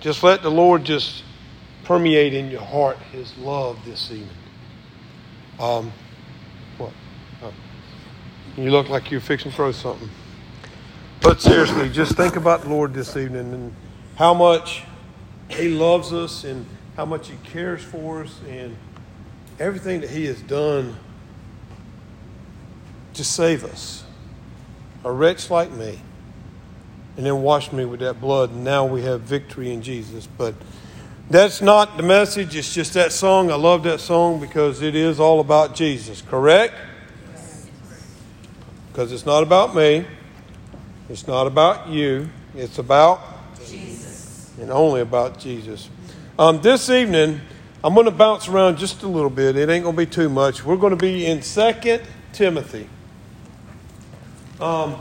just let the Lord just permeate in your heart His love this evening. Um, what? Oh. You look like you're fixing to throw something. But seriously, just think about the Lord this evening and how much He loves us and how much He cares for us and everything that He has done to save us. A wretch like me. And then washed me with that blood. And now we have victory in Jesus. But that's not the message. It's just that song. I love that song because it is all about Jesus, correct? Because it's not about me. It's not about you. It's about Jesus. And only about Jesus. Um, this evening, I'm going to bounce around just a little bit. It ain't going to be too much. We're going to be in Second Timothy. Um,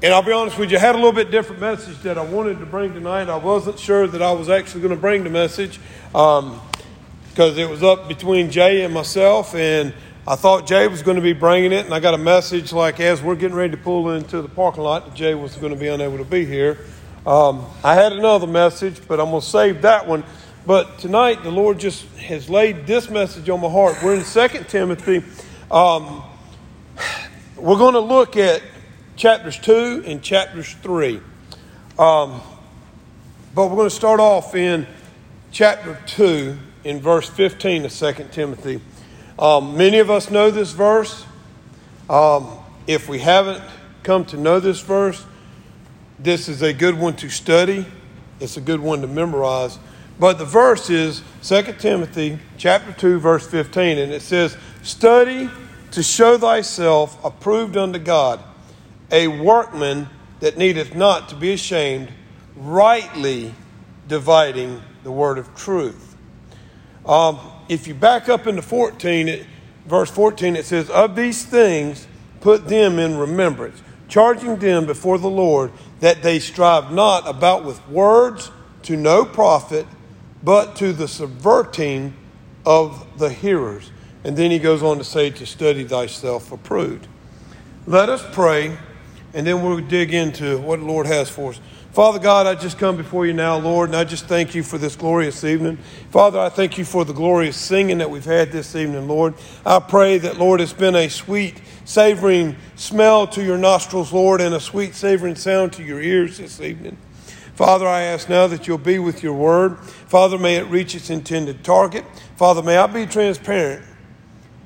and I'll be honest with you, I had a little bit different message that I wanted to bring tonight. I wasn't sure that I was actually going to bring the message because um, it was up between Jay and myself, and I thought Jay was going to be bringing it. And I got a message like as we're getting ready to pull into the parking lot, Jay was going to be unable to be here. Um, I had another message, but I'm going to save that one. But tonight, the Lord just has laid this message on my heart. We're in Second Timothy. Um, we're going to look at chapters 2 and chapters 3. Um, but we're going to start off in chapter 2 in verse 15 of 2 Timothy. Um, many of us know this verse. Um, if we haven't come to know this verse, this is a good one to study. It's a good one to memorize. But the verse is 2 Timothy chapter 2 verse 15 and it says, "Study to show thyself approved unto God, a workman that needeth not to be ashamed, rightly dividing the word of truth. Um, if you back up into 14, it, verse 14, it says, Of these things put them in remembrance, charging them before the Lord that they strive not about with words to no profit, but to the subverting of the hearers. And then he goes on to say, To study thyself approved. Let us pray and then we'll dig into what the Lord has for us. Father God, I just come before you now, Lord, and I just thank you for this glorious evening. Father, I thank you for the glorious singing that we've had this evening, Lord. I pray that, Lord, it's been a sweet, savoring smell to your nostrils, Lord, and a sweet, savoring sound to your ears this evening. Father, I ask now that you'll be with your word. Father, may it reach its intended target. Father, may I be transparent.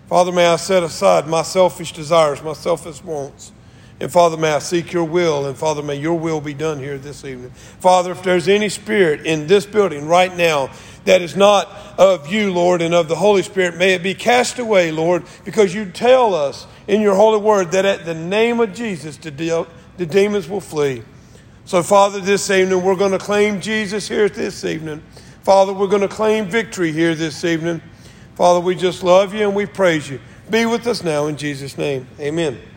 Father, may I set aside my selfish desires, my selfish wants. And Father, may I seek your will. And Father, may your will be done here this evening. Father, if there's any spirit in this building right now that is not of you, Lord, and of the Holy Spirit, may it be cast away, Lord, because you tell us in your holy word that at the name of Jesus, the, de- the demons will flee. So, Father, this evening, we're going to claim Jesus here this evening. Father, we're going to claim victory here this evening. Father, we just love you and we praise you. Be with us now in Jesus' name. Amen.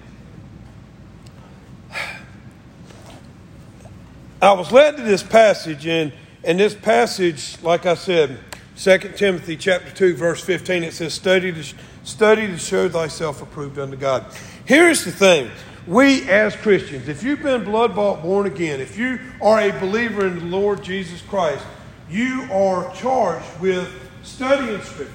I was led to this passage, and, and this passage, like I said, 2 Timothy chapter 2, verse 15, it says, Study to, study to show thyself approved unto God. Here's the thing. We as Christians, if you've been blood bought, born again, if you are a believer in the Lord Jesus Christ, you are charged with studying Scripture,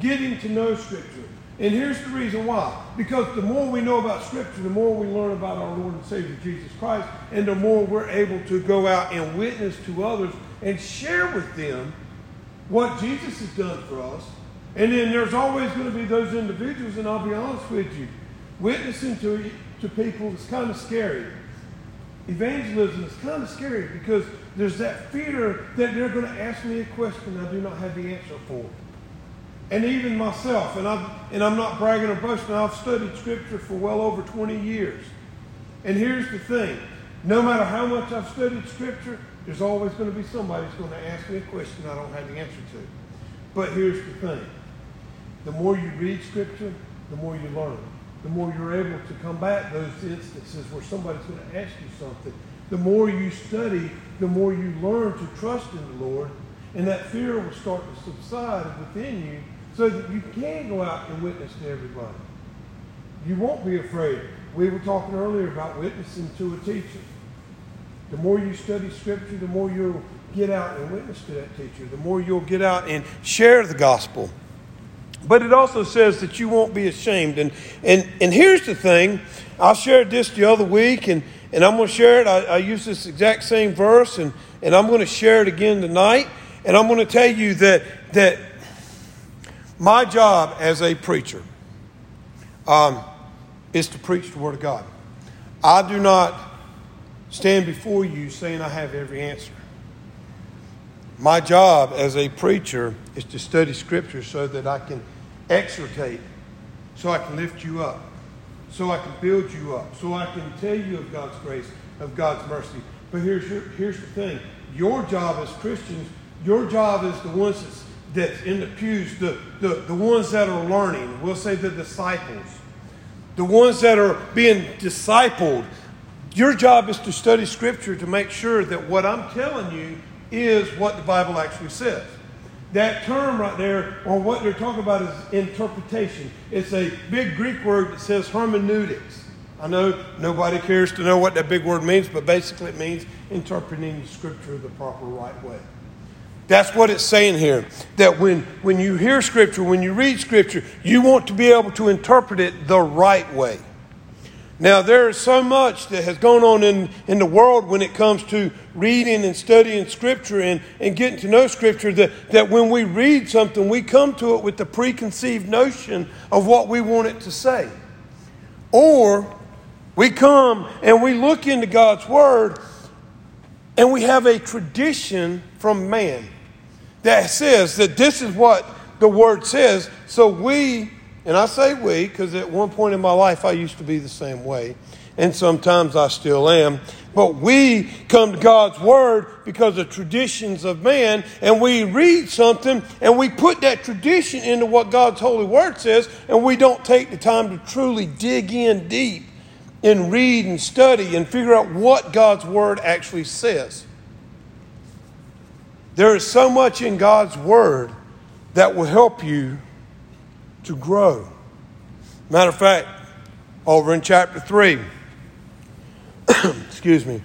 getting to know Scripture, and here's the reason why. Because the more we know about Scripture, the more we learn about our Lord and Savior Jesus Christ, and the more we're able to go out and witness to others and share with them what Jesus has done for us. And then there's always going to be those individuals, and I'll be honest with you, witnessing to, to people is kind of scary. Evangelism is kind of scary because there's that fear that they're going to ask me a question I do not have the answer for and even myself, and I'm, and I'm not bragging or boasting, I've studied Scripture for well over 20 years. And here's the thing no matter how much I've studied Scripture, there's always going to be somebody who's going to ask me a question I don't have the answer to. But here's the thing the more you read Scripture, the more you learn. The more you're able to combat those instances where somebody's going to ask you something. The more you study, the more you learn to trust in the Lord, and that fear will start to subside within you so that you can go out and witness to everybody. You won't be afraid. We were talking earlier about witnessing to a teacher. The more you study Scripture, the more you'll get out and witness to that teacher, the more you'll get out and share the gospel. But it also says that you won't be ashamed. And, and, and here's the thing I shared this the other week, and, and I'm going to share it. I, I use this exact same verse, and, and I'm going to share it again tonight. And I'm going to tell you that, that my job as a preacher um, is to preach the Word of God. I do not stand before you saying I have every answer. My job as a preacher is to study Scripture so that I can exhortate, so I can lift you up, so I can build you up, so I can tell you of God's grace, of God's mercy. But here's, your, here's the thing your job as Christians, your job is the ones that's, that's in the pews, the, the, the ones that are learning. We'll say the disciples, the ones that are being discipled. Your job is to study Scripture to make sure that what I'm telling you is what the Bible actually says. That term right there, or what they're talking about, is interpretation. It's a big Greek word that says hermeneutics. I know nobody cares to know what that big word means, but basically it means interpreting the scripture the proper right way. That's what it's saying here. That when, when you hear scripture, when you read scripture, you want to be able to interpret it the right way. Now, there is so much that has gone on in, in the world when it comes to reading and studying Scripture and, and getting to know Scripture that, that when we read something, we come to it with the preconceived notion of what we want it to say. Or we come and we look into God's Word and we have a tradition from man that says that this is what the Word says, so we and I say we because at one point in my life I used to be the same way, and sometimes I still am. But we come to God's Word because of traditions of man, and we read something and we put that tradition into what God's holy Word says, and we don't take the time to truly dig in deep and read and study and figure out what God's Word actually says. There is so much in God's Word that will help you to grow. Matter of fact, over in chapter 3, excuse me,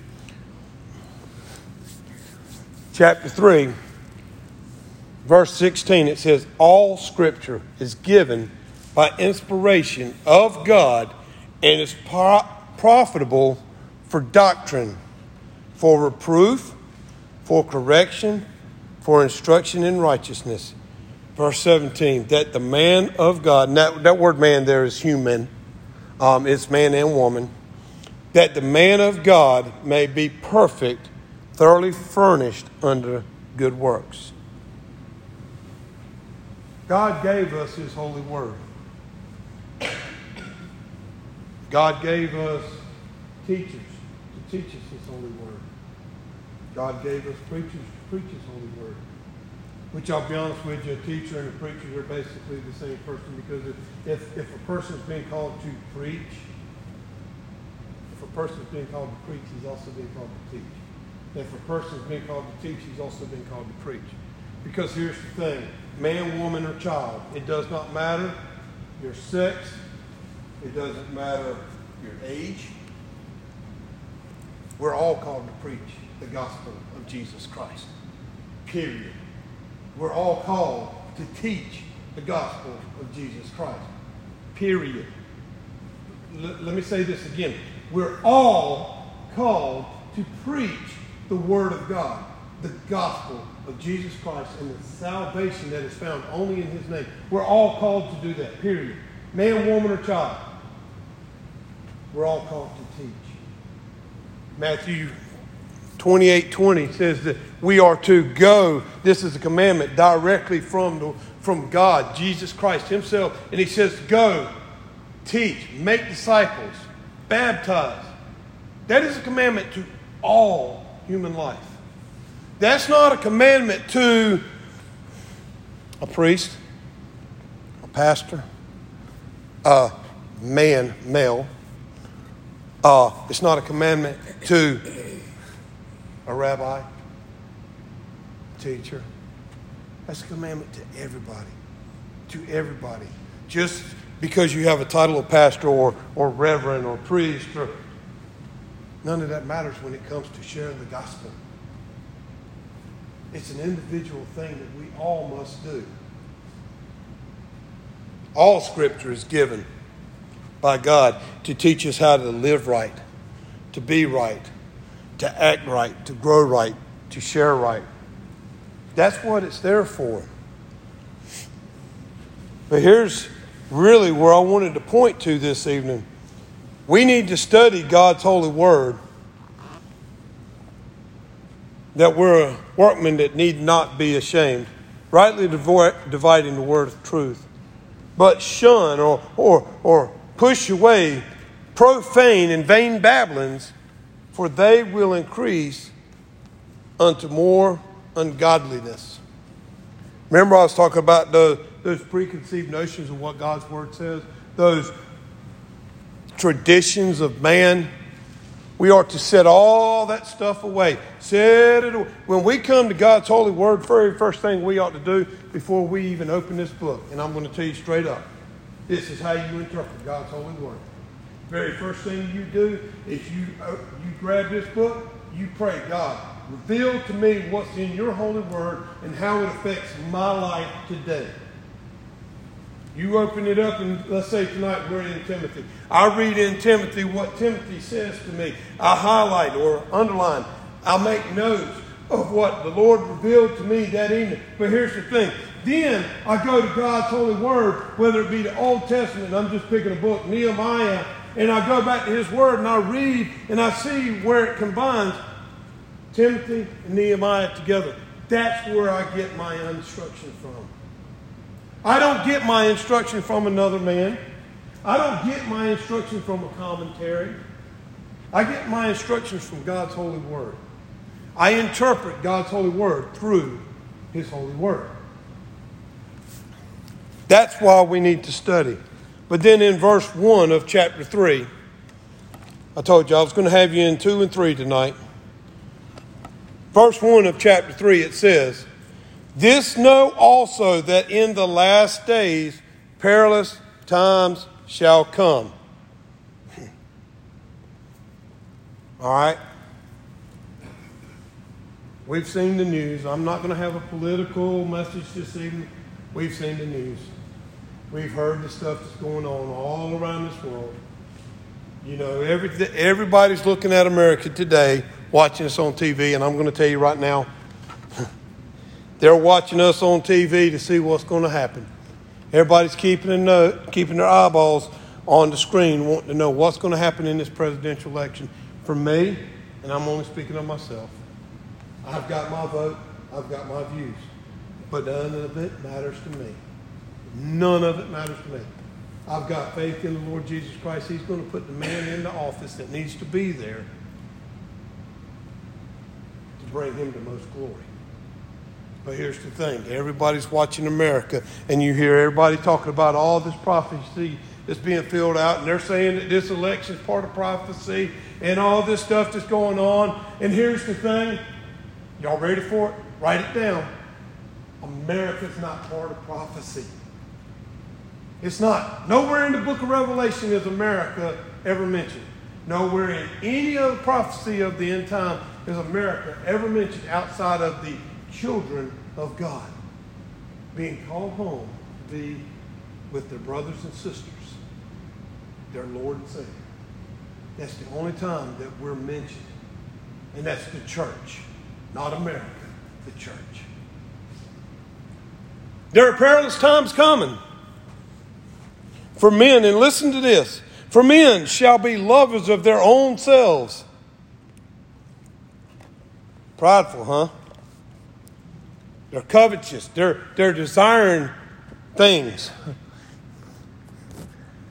chapter 3, verse 16, it says, All scripture is given by inspiration of God and is pro- profitable for doctrine, for reproof, for correction, for instruction in righteousness verse 17, that the man of God, that, that word man there is human, um, it's man and woman, that the man of God may be perfect, thoroughly furnished under good works. God gave us his holy word. God gave us teachers to teach us his holy word. God gave us preachers preach his holy word. Which I'll be honest with you, a teacher and a preacher are basically the same person because if, if, if a person is being called to preach, if a person is being called to preach, he's also being called to teach. If a person is being called to teach, he's also being called to preach. Because here's the thing man, woman, or child, it does not matter your sex, it doesn't matter your age. We're all called to preach the gospel of Jesus Christ. Period we're all called to teach the gospel of Jesus Christ. Period. L- let me say this again. We're all called to preach the Word of God, the gospel of Jesus Christ, and the salvation that is found only in His name. We're all called to do that, period. Man, woman, or child. We're all called to teach. Matthew 28 20 says that we are to go. This is a commandment directly from, the, from God, Jesus Christ Himself. And He says, Go, teach, make disciples, baptize. That is a commandment to all human life. That's not a commandment to a priest, a pastor, a man, male. Uh, it's not a commandment to a rabbi, a teacher. That's a commandment to everybody. To everybody. Just because you have a title of pastor or, or reverend or priest or None of that matters when it comes to sharing the gospel. It's an individual thing that we all must do. All scripture is given by God to teach us how to live right, to be right, to act right, to grow right, to share right. That's what it's there for. But here's really where I wanted to point to this evening. We need to study God's holy word. That we're a workman that need not be ashamed, rightly dividing the word of truth, but shun or, or, or push away profane and vain babblings, for they will increase unto more ungodliness. Remember, I was talking about the, those preconceived notions of what God's Word says, those traditions of man. We are to set all that stuff away. Set it away. When we come to God's holy word, very first thing we ought to do before we even open this book, and I'm going to tell you straight up, this is how you interpret God's holy word. Very first thing you do is you uh, you grab this book, you pray, God, reveal to me what's in your holy word and how it affects my life today. You open it up, and let's say tonight we're in Timothy. I read in Timothy what Timothy says to me. I highlight or underline. I make notes of what the Lord revealed to me that evening. But here's the thing. Then I go to God's holy word, whether it be the Old Testament, I'm just picking a book, Nehemiah, and I go back to his word and I read and I see where it combines Timothy and Nehemiah together. That's where I get my instruction from. I don't get my instruction from another man. I don't get my instruction from a commentary. I get my instructions from God's holy word. I interpret God's holy word through his holy word. That's why we need to study. But then in verse 1 of chapter 3, I told you I was going to have you in 2 and 3 tonight. Verse 1 of chapter 3, it says, This know also that in the last days perilous times shall come. All right? We've seen the news. I'm not going to have a political message this evening. We've seen the news. We've heard the stuff that's going on all around this world. You know, every, everybody's looking at America today, watching us on TV, and I'm going to tell you right now, they're watching us on TV to see what's going to happen. Everybody's keeping, a note, keeping their eyeballs on the screen, wanting to know what's going to happen in this presidential election. For me, and I'm only speaking of myself, I've got my vote, I've got my views, but none of it matters to me. None of it matters to me. I've got faith in the Lord Jesus Christ. He's going to put the man in the office that needs to be there to bring him the most glory. But here's the thing everybody's watching America, and you hear everybody talking about all this prophecy that's being filled out, and they're saying that this election is part of prophecy and all this stuff that's going on. And here's the thing y'all ready for it? Write it down. America's not part of prophecy. It's not. Nowhere in the book of Revelation is America ever mentioned. Nowhere in any other prophecy of the end time is America ever mentioned outside of the children of God being called home to be with their brothers and sisters, their Lord and Savior. That's the only time that we're mentioned. And that's the church, not America, the church. There are perilous times coming. For men, and listen to this for men shall be lovers of their own selves. Prideful, huh? They're covetous. They're, they're desiring things.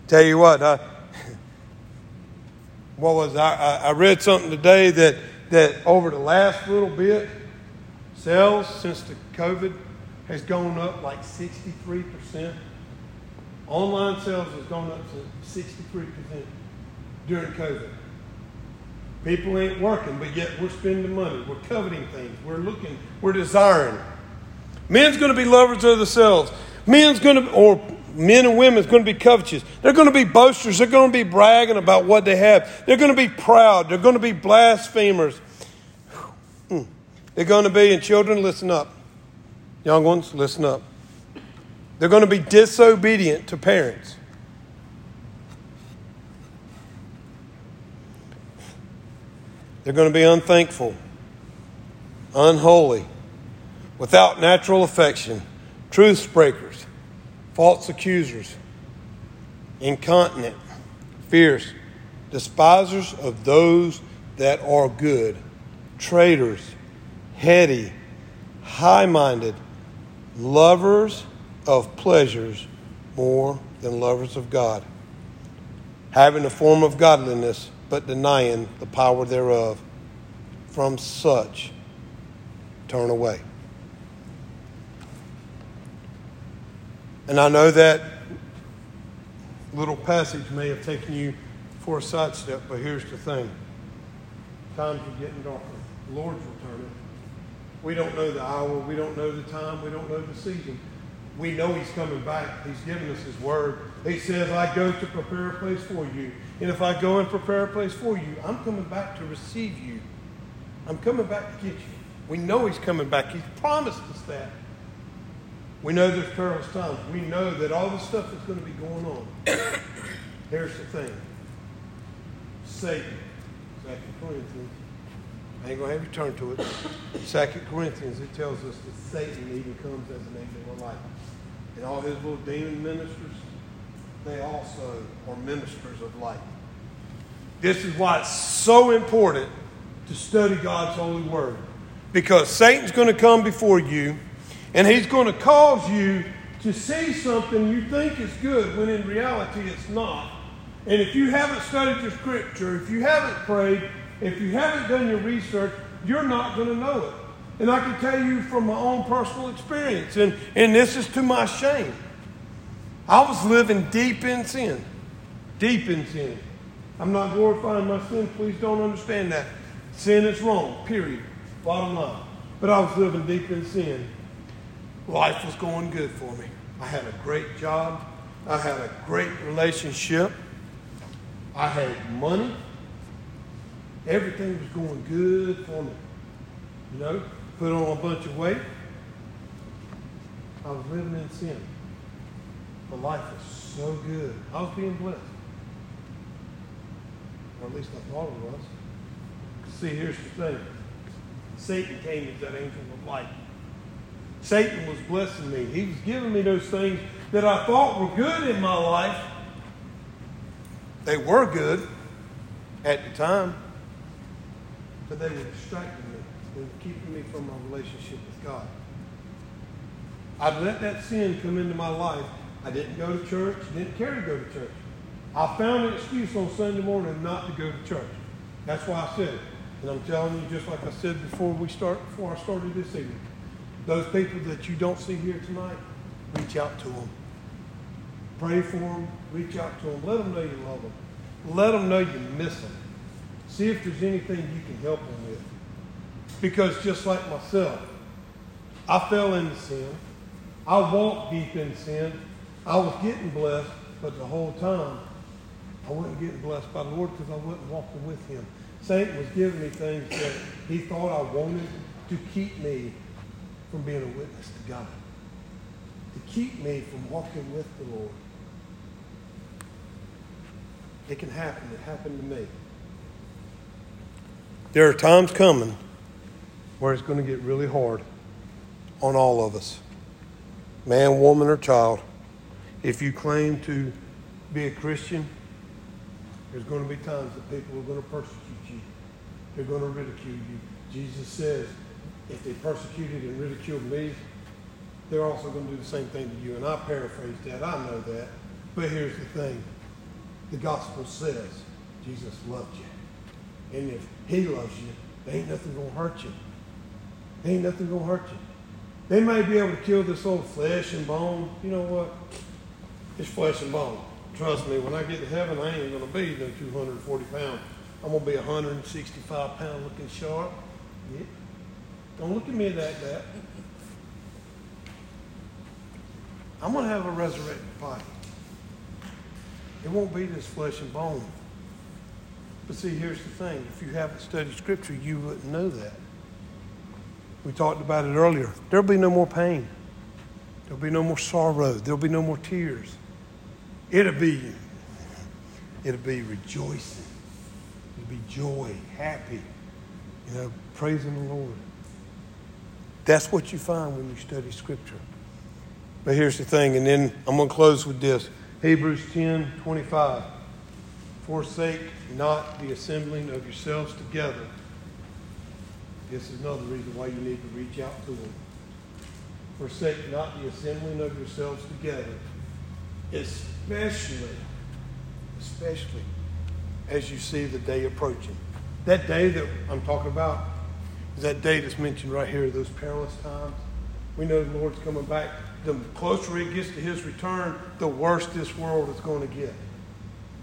Tell you what, I, what was I, I read something today that, that over the last little bit, sales since the COVID has gone up like 63%. Online sales has gone up to 63% during COVID. People ain't working, but yet we're spending money. We're coveting things. We're looking, we're desiring. Men's going to be lovers of themselves. Men's going to, or Men and women's going to be covetous. They're going to be boasters. They're going to be bragging about what they have. They're going to be proud. They're going to be blasphemers. Hmm. They're going to be, and children, listen up. Young ones, listen up. They're going to be disobedient to parents. They're going to be unthankful, unholy, without natural affection, truth breakers, false accusers, incontinent, fierce, despisers of those that are good, traitors, heady, high minded, lovers of pleasures more than lovers of God, having a form of godliness, but denying the power thereof. From such, turn away. And I know that little passage may have taken you for a sidestep, but here's the thing times are getting darker. The Lord's returning. We don't know the hour, we don't know the time, we don't know the season. We know He's coming back. He's given us His word. He says, I go to prepare a place for you. And if I go and prepare a place for you, I'm coming back to receive you. I'm coming back to get you. We know He's coming back. He's promised us that. We know there's perilous times. We know that all the stuff that's going to be going on. Here's the thing Satan, 2 Corinthians, I ain't going to have you turn to it. Second Corinthians, it tells us that Satan even comes as an angel of light. And all his little demon ministers, they also are ministers of light. This is why it's so important to study God's holy word. Because Satan's going to come before you and he's going to cause you to see something you think is good when in reality it's not. And if you haven't studied your scripture, if you haven't prayed, if you haven't done your research, you're not going to know it. And I can tell you from my own personal experience, and, and this is to my shame. I was living deep in sin. Deep in sin. I'm not glorifying my sin. Please don't understand that. Sin is wrong, period. Bottom line. But I was living deep in sin. Life was going good for me. I had a great job. I had a great relationship. I had money. Everything was going good for me. You know, put on a bunch of weight. I was living in sin. But life was so good. I was being blessed. Or at least I thought it was. See, here's the thing. Satan came as that angel of light. Satan was blessing me. He was giving me those things that I thought were good in my life. They were good at the time, but they were distracting me. They were keeping me from my relationship with God. I'd let that sin come into my life. I didn't go to church, didn't care to go to church. I found an excuse on Sunday morning not to go to church. That's why I said it. And I'm telling you, just like I said before we start, before I started this evening, those people that you don't see here tonight, reach out to them. Pray for them. Reach out to them. Let them know you love them. Let them know you miss them. See if there's anything you can help them with. Because just like myself, I fell into sin. I walked deep in sin. I was getting blessed, but the whole time I wasn't getting blessed by the Lord because I wasn't walking with Him. Satan was giving me things that he thought I wanted to keep me from being a witness to God, to keep me from walking with the Lord. It can happen. It happened to me. There are times coming where it's going to get really hard on all of us man, woman, or child. If you claim to be a Christian, there's going to be times that people are going to persecute you. They're going to ridicule you. Jesus says, if they persecuted and ridiculed me, they're also going to do the same thing to you. And I paraphrase that. I know that. But here's the thing. The gospel says Jesus loved you. And if he loves you, there ain't nothing going to hurt you. There ain't nothing going to hurt you. They may be able to kill this old flesh and bone. You know what? It's flesh and bone. Trust me, when I get to heaven, I ain't going to be no 240 pounds. I'm going to be 165 pound looking sharp. Yeah. Don't look at me like that. I'm going to have a resurrected body. It won't be this flesh and bone. But see, here's the thing. If you haven't studied Scripture, you wouldn't know that. We talked about it earlier. There'll be no more pain. There'll be no more sorrow. There'll be no more tears. It'll be, it'll be rejoicing. It'll be joy, happy, you know, praising the Lord. That's what you find when you study Scripture. But here's the thing, and then I'm going to close with this. Hebrews 10 25. Forsake not the assembling of yourselves together. This is another reason why you need to reach out to them. Forsake not the assembling of yourselves together, especially, especially as you see the day approaching. That day that I'm talking about is that day that's mentioned right here, those perilous times. We know the Lord's coming back. The closer it gets to his return, the worse this world is going to get.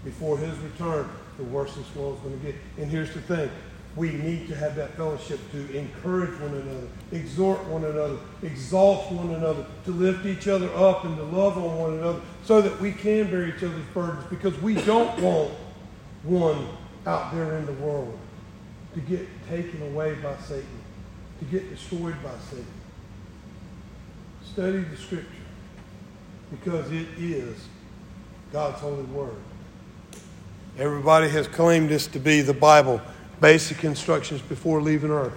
Before his return, the worse this world is going to get. And here's the thing we need to have that fellowship to encourage one another, exhort one another, exalt one another, to lift each other up and to love on one another so that we can bear each other's burdens because we don't want one out there in the world to get taken away by Satan, to get destroyed by Satan. Study the scripture because it is God's holy word. Everybody has claimed this to be the Bible, basic instructions before leaving earth.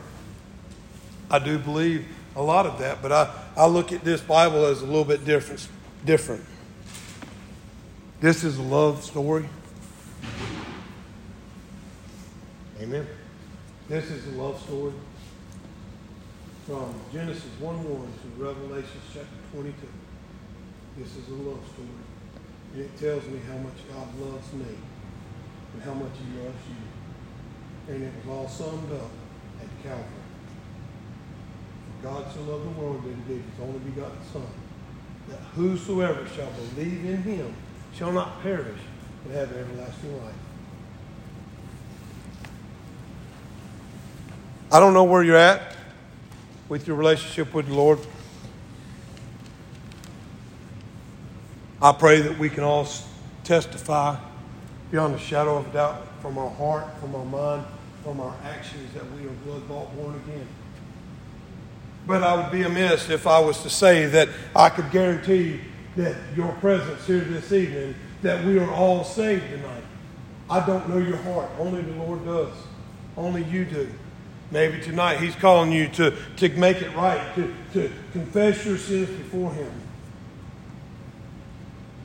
I do believe a lot of that, but I, I look at this Bible as a little bit different. different. This is a love story. Amen. This is a love story from Genesis 1 1 to Revelation chapter 22. This is a love story. And it tells me how much God loves me and how much He loves you. And it was all summed up at Calvary. For God so loved the world that He gave His only begotten Son, that whosoever shall believe in Him shall not perish, but have everlasting life. I don't know where you're at with your relationship with the Lord. I pray that we can all testify beyond a shadow of doubt from our heart, from our mind, from our actions that we are blood bought, born again. But I would be amiss if I was to say that I could guarantee that your presence here this evening, that we are all saved tonight. I don't know your heart. Only the Lord does. Only you do. Maybe tonight He's calling you to, to make it right, to, to confess your sins before Him.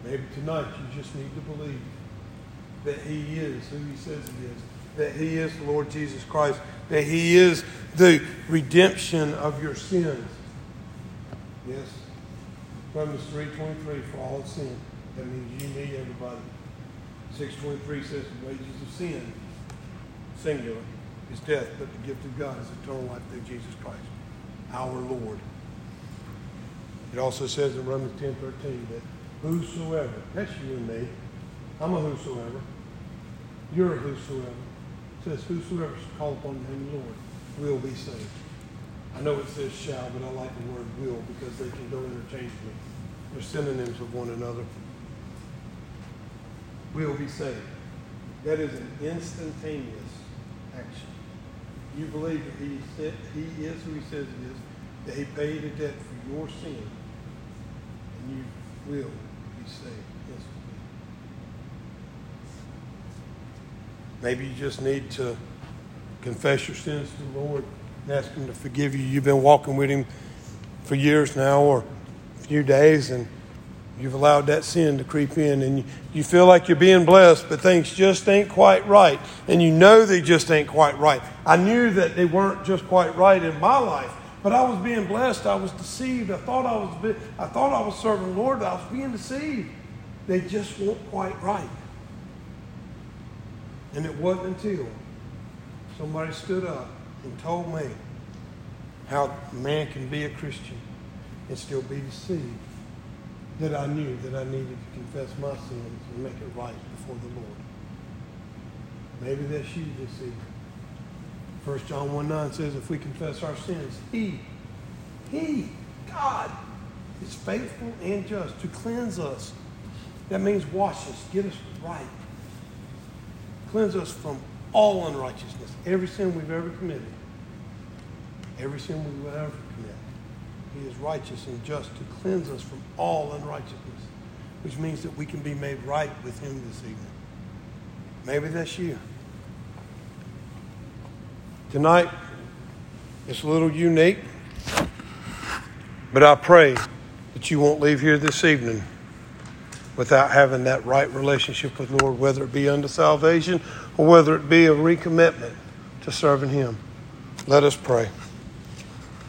Maybe tonight you just need to believe that He is who He says He is, that He is the Lord Jesus Christ, that He is the redemption of your sins. Yes. Romans 3.23, for all sin. That means you, me, everybody. 6.23 says the wages of sin, singular is death, but the gift of God is eternal life through Jesus Christ, our Lord. It also says in Romans 10 13 that whosoever, that's you and me, I'm a whosoever, you're a whosoever. It says whosoever shall call upon the name of the Lord will be saved. I know it says shall, but I like the word will because they can go interchangeably. They're synonyms of one another. Will be saved. That is an instantaneous action you believe that he, said, he is who he says he is, that he paid a debt for your sin, and you will be saved instantly. Maybe you just need to confess your sins to the Lord and ask him to forgive you. You've been walking with him for years now or a few days, and You've allowed that sin to creep in, and you feel like you're being blessed, but things just ain't quite right. And you know they just ain't quite right. I knew that they weren't just quite right in my life, but I was being blessed. I was deceived. I thought I was, I thought I was serving the Lord. I was being deceived. They just weren't quite right. And it wasn't until somebody stood up and told me how man can be a Christian and still be deceived that I knew that I needed to confess my sins and make it right before the Lord. Maybe that's you this evening. 1 John 1 9 says, if we confess our sins, He, He, God, is faithful and just to cleanse us. That means wash us, get us right. Cleanse us from all unrighteousness, every sin we've ever committed, every sin we will ever commit. He is righteous and just to cleanse us from all unrighteousness, which means that we can be made right with Him this evening. Maybe that's you. Tonight, it's a little unique, but I pray that you won't leave here this evening without having that right relationship with Lord, whether it be unto salvation or whether it be a recommitment to serving Him. Let us pray.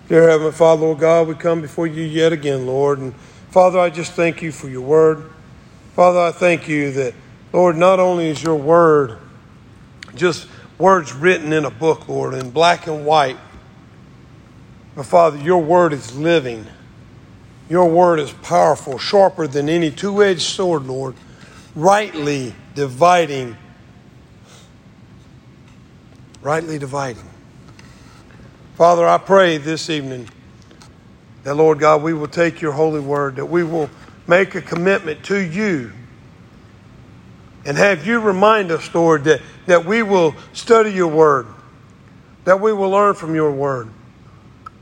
Dear Heavenly Father, Lord God, we come before you yet again, Lord. And Father, I just thank you for your word. Father, I thank you that, Lord, not only is your word just words written in a book, Lord, in black and white, but Father, your word is living. Your word is powerful, sharper than any two edged sword, Lord, rightly dividing. Rightly dividing. Father, I pray this evening that, Lord God, we will take your holy word, that we will make a commitment to you and have you remind us, Lord, that, that we will study your word, that we will learn from your word.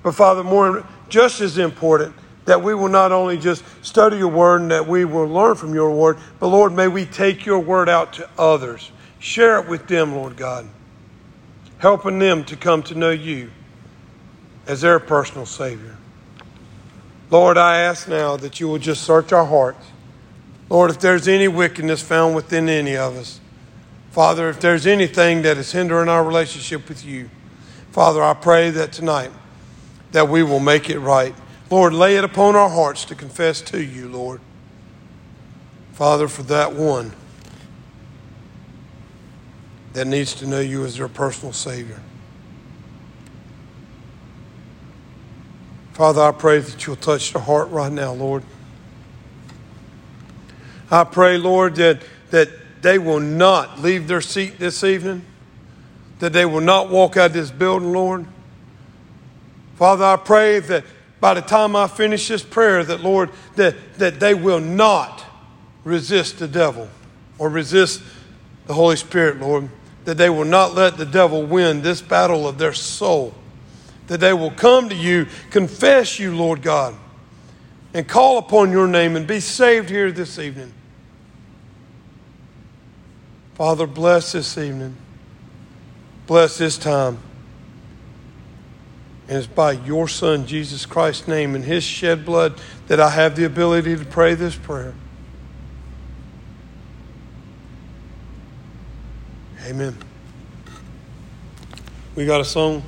But, Father, more just as important, that we will not only just study your word and that we will learn from your word, but, Lord, may we take your word out to others. Share it with them, Lord God, helping them to come to know you as their personal Savior. Lord, I ask now that you will just search our hearts. Lord, if there's any wickedness found within any of us, Father, if there's anything that is hindering our relationship with you, Father, I pray that tonight that we will make it right. Lord, lay it upon our hearts to confess to you, Lord. Father, for that one that needs to know you as their personal Savior. Father, I pray that you'll touch their heart right now, Lord. I pray, Lord, that, that they will not leave their seat this evening, that they will not walk out of this building, Lord. Father, I pray that by the time I finish this prayer, that, Lord, that, that they will not resist the devil or resist the Holy Spirit, Lord, that they will not let the devil win this battle of their soul that they will come to you, confess you, Lord God, and call upon your name and be saved here this evening. Father, bless this evening. Bless this time. And it's by your Son, Jesus Christ's name and his shed blood that I have the ability to pray this prayer. Amen. We got a song.